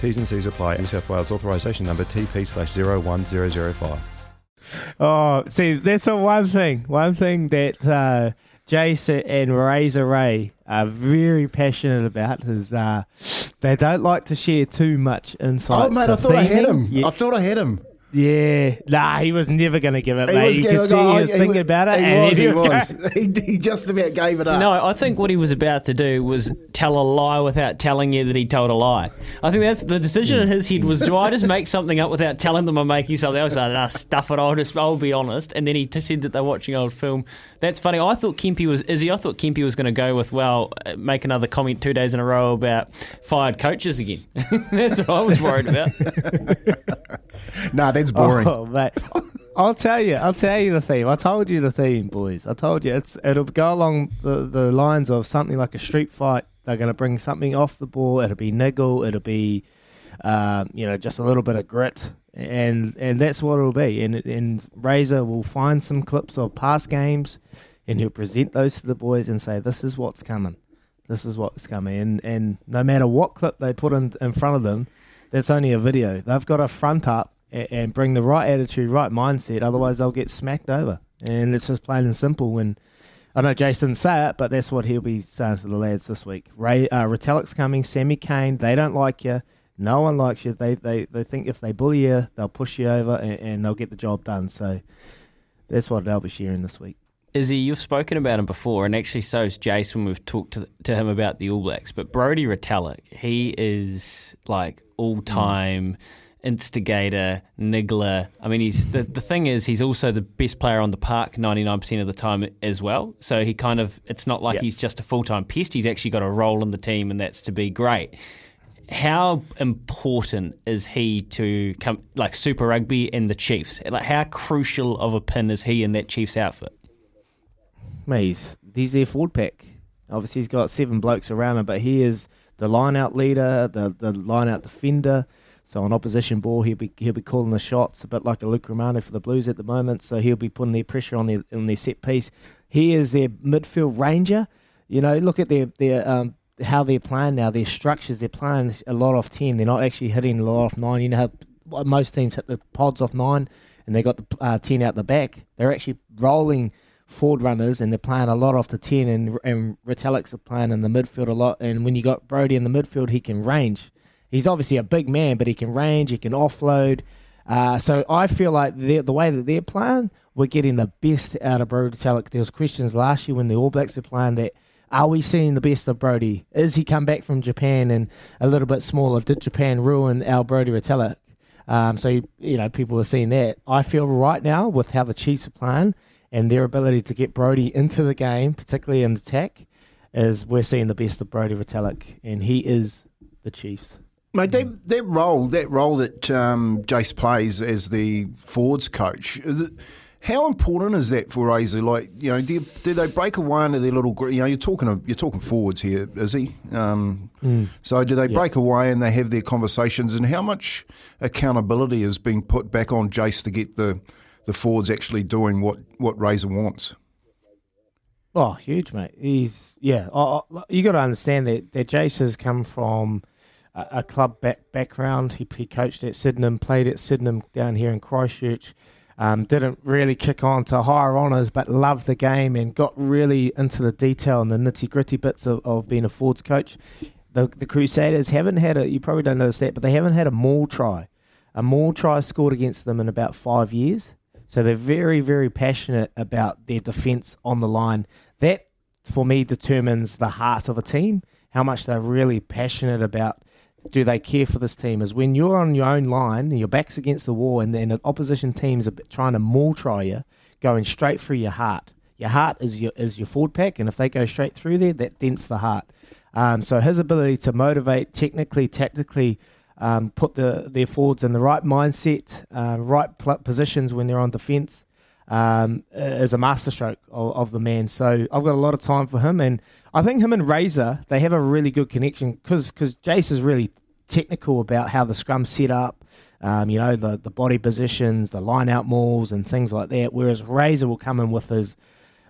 T's and C's apply. New South Wales authorisation number TP slash 01005. Oh, see, that's the one thing. One thing that uh, Jason and Razor Ray are very passionate about is uh, they don't like to share too much insight. Oh, mate, I thought I had him. I thought I had him. Yeah, nah, he was never going to give it, He mate. was you could see go- he was he thinking wa- about it. He and was, he going- was. He, he just about gave it up. No, I think what he was about to do was tell a lie without telling you that he told a lie. I think that's the decision in his head was do I just make something up without telling them I'm making something else? Like, nah, stuff it, I'll just I'll be honest. And then he t- said that they're watching old film. That's funny. I thought Kempy was Izzy, I thought Kempy was going to go with, well, uh, make another comment two days in a row about fired coaches again. that's what I was worried about. Nah, that's boring. Oh. I'll tell you. I'll tell you the theme. I told you the theme, boys. I told you it's it'll go along the, the lines of something like a street fight. They're going to bring something off the ball. It'll be niggle. It'll be, um, you know, just a little bit of grit, and and that's what it'll be. And and Razor will find some clips of past games, and he'll present those to the boys and say, "This is what's coming. This is what's coming." And and no matter what clip they put in in front of them, that's only a video. They've got to front up a- and bring the right attitude, right mindset. Otherwise, they'll get smacked over. And it's just plain and simple. When I know Jace didn't say it, but that's what he'll be saying to the lads this week. Ray uh, Retallick's coming. Sammy Cane. They don't like you. No one likes you. They they, they think if they bully you, they'll push you over and, and they'll get the job done. So that's what they'll be sharing this week. Izzy, you've spoken about him before, and actually so's Jace when we've talked to, to him about the All Blacks. But Brodie Retallick, he is like all time instigator, niggler. I mean, he's the, the thing is, he's also the best player on the park 99% of the time as well. So he kind of, it's not like Yep. he's just a full time pest. He's actually got a role in the team, and that's to be great. How important is he to come like Super Rugby and the Chiefs? Like, how crucial of a pin is he in that Chiefs outfit? Mate, he's, he's their forward pack. Obviously, he's got seven blokes around him, but he is the line out leader, the the line out defender. So on opposition ball, he'll be he'll be calling the shots, a bit like a Luke Romano for the Blues at the moment. So he'll be putting their pressure on their on their set piece. He is their midfield ranger. You know, look at their their um, how they're playing now. Their structures, they're playing a lot off ten. They're not actually hitting a lot off nine. You know how most teams hit the pods off nine, and they got the uh, ten out the back. They're actually rolling forward runners and they're playing a lot off the 10 and, and Retallick's are playing in the midfield a lot and when you got Brodie in the midfield he can range he's obviously a big man but he can range he can offload. Uh, so I feel like the the way that they're playing we're getting the best out of Brodie Retallick there was questions last year when the All Blacks were playing that are we seeing the best of Brodie? Is he come back from Japan and a little bit smaller? Did Japan ruin our Brodie Retallick um, so you know people are seeing that. I feel right now with how the Chiefs are playing and their ability to get Brodie into the game, particularly in attack, is we're seeing the best of Brodie Retallick, and he is the Chiefs. Mate, that, that role, that role that um, Jace plays as the forwards coach, is it, how important is that for Razor? Like, you know, do, you, do they break away into their little? You know, you're talking you're talking forwards here, is he? Um, So do they break away and they have their conversations? And how much accountability is being put back on Jace to get the the forwards actually doing what what Razor wants. Oh, huge, mate. He's yeah. I, I, you got to understand that that Jace has come from a, club back, background. He, he coached at Sydenham, played at Sydenham down here in Christchurch. Um, didn't really kick on to higher honours, but loved the game and got really into the detail and the nitty gritty bits of, of being a Fords coach. The, the Crusaders haven't had a, you probably don't notice that, but they haven't had a maul try. A maul try scored against them in about five years. So they're very, very passionate about their defence on the line. That, for me, determines the heart of a team, how much they're really passionate about do they care for this team? Is when you're on your own line and your back's against the wall, and then the opposition teams are trying to maul try you, going straight through your heart. Your heart is your is your forward pack, and if they go straight through there, that dents the heart. Um, so his ability to motivate, technically, tactically, um, put the their forwards in the right mindset, uh, right pl- positions when they're on defence, um, is a masterstroke of, of the man. So I've got a lot of time for him, and I think him and Razor they have a really good connection because because Jace is really technical about how the scrum set up. Um, you know the the body positions, the line out mauls, and things like that. Whereas Razor will come in with his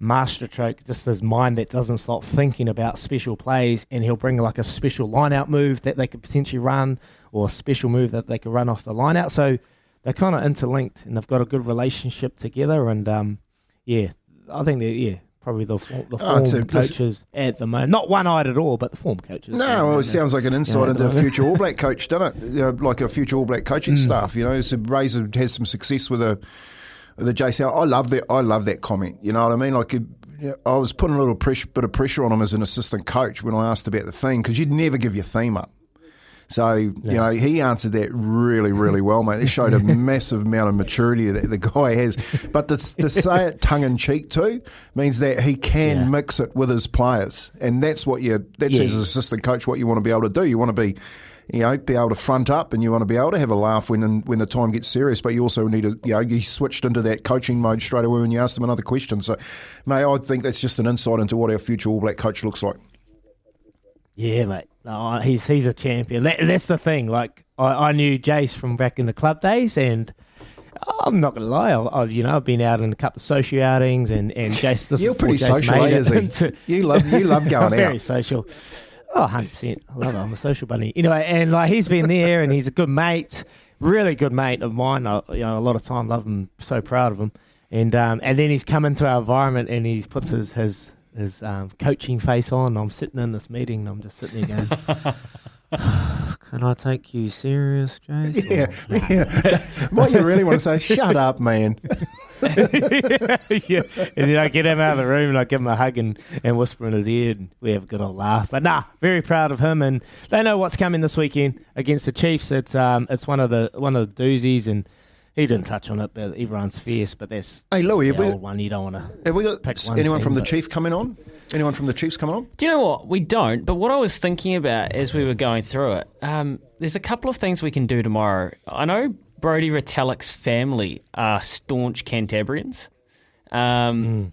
masterstroke, just his mind that doesn't stop thinking about special plays, and he'll bring like a special line out move that they could potentially run, or a special move that they could run off the line out. So they're kind of interlinked, and they've got a good relationship together. And um, yeah, I think they're yeah probably the the form Oh, coaches at the moment. Not one eyed at all, but the form coaches. No, well, it sounds like an insight into a future All Black coach, doesn't it? You know, like a future All Black coaching staff. You know, so Razor has some success with a a JCL. I love that. I love that comment. You know what I mean? Like. It, I was putting a little pressure, bit of pressure on him as an assistant coach when I asked about the theme because you'd never give your theme up. So you know he answered that really, really well, mate. It showed a massive amount of maturity that the guy has. But to, to say it tongue in cheek too means that he can Yeah. mix it with his players, and that's what you. That's Yeah. as an assistant coach what you want to be able to do. You want to be. You know, be able to front up, and you want to be able to have a laugh when when the time gets serious. But you also need to, you know, you switched into that coaching mode straight away when you asked them another question. So, mate, I think that's just an insight into what our future All Black coach looks like. Yeah, mate. No, he's he's a champion. That, that's the thing. Like I, I knew Jace from back in the club days, and I'm not gonna lie. I, I've you know I've been out in a couple of social outings, and and Jace. This is You're pretty Jace social, eh, he? You love you love going very out. Very social. Oh, 100 percent. I love it. I'm a social bunny. Anyway, and like he's been there, and he's a good mate, really good mate of mine. I, you know, a lot of time, love him, so proud of him. And um, and then he's come into our environment, and he puts his his his um, coaching face on. I'm sitting in this meeting, and I'm just sitting there going. Can I take you serious, Jace? Yeah, yeah. what you really want to say? Shut up, man. yeah. And then I get him out of the room and I give him a hug and, and whisper in his ear and we have a good old laugh. But nah, very proud of him and they know what's coming this weekend against the Chiefs. It's um it's one of the one of the doozies and he didn't touch on it, but everyone's fierce. But that's Hey, Louis, that's the have we- old one you don't want to. Have we got Pick one anyone team, from the Chief coming on? Anyone from the Chiefs coming on? Do you know what? We don't. But what I was thinking about as we were going through it, um, there's a couple of things we can do tomorrow. I know Brodie Retallick's family are staunch Cantabrians. Um,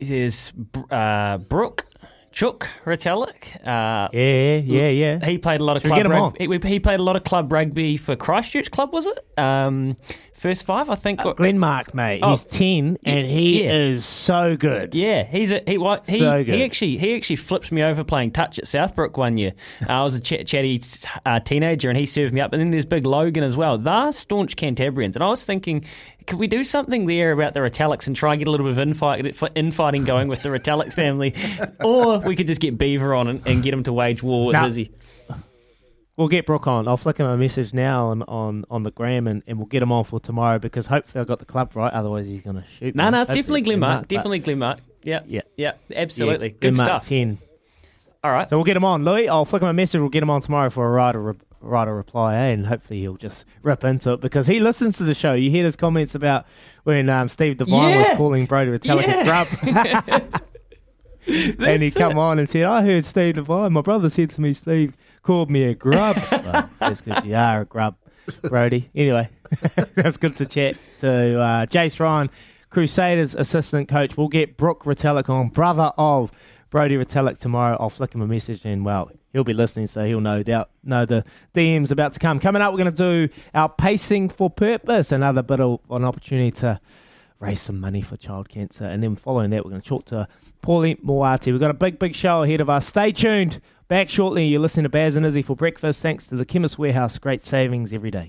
There's uh, Brooke Chook Retallick. Uh, Yeah, yeah, yeah. he played a lot of Should club rugby. He, he played a lot of club rugby for Christchurch Club, was it? Um, first five, I think. Uh, Glenmark, mate. Oh. He's ten, and he Yeah. is so good. Yeah, he's a, he what he So he actually he actually flipped me over playing touch at Southbrook one year. Uh, I was a ch- chatty uh, teenager and he served me up. And then there's Big Logan as well. They're staunch Cantabrians, and I was thinking, could we do something there about the Retallicks and try and get a little bit of infight, infighting going with the Retallick family, or we could just get Beaver on and, and get him to wage war with Nah. Izzy. We'll get Brooke on. I'll flick him a message now on, on, on the gram and, and we'll get him on for tomorrow because hopefully I got the club right. Otherwise, he's going to shoot. No, me. no, it's Hopefully definitely Glenmark. Definitely Glenmark. Yeah, Yeah. yeah, absolutely. Yeah, Good Glenmark stuff. 10. All right. So we'll get him on, Louis. I'll flick him a message. We'll get him on tomorrow for a writer re- a reply, eh? and hopefully he'll just rip into it because he listens to the show. You hear his comments about when um, Steve Devine Yeah. was calling Brodie Retallick Yeah. a grub. and he come on and said, I heard Steve Devine. My brother said to me, Steve called me a grub. well, that's because you are a grub, Brodie. Anyway, that's good to chat to uh, Jace Ryan, Crusaders assistant coach. We'll get Brooke Retallick on, brother of Brodie Retallick tomorrow. I'll flick him a message and, well, he'll be listening, so he'll no doubt know the DM's about to come. Coming up, we're going to do our pacing for purpose, another bit of an opportunity to raise some money for child cancer. And then following that, we're going to talk to Pauline Moati. We've got a big, big show ahead of us. Stay tuned. Back shortly. You're listening to Baz and Izzy for breakfast. Thanks to the Chemist Warehouse. Great savings every day.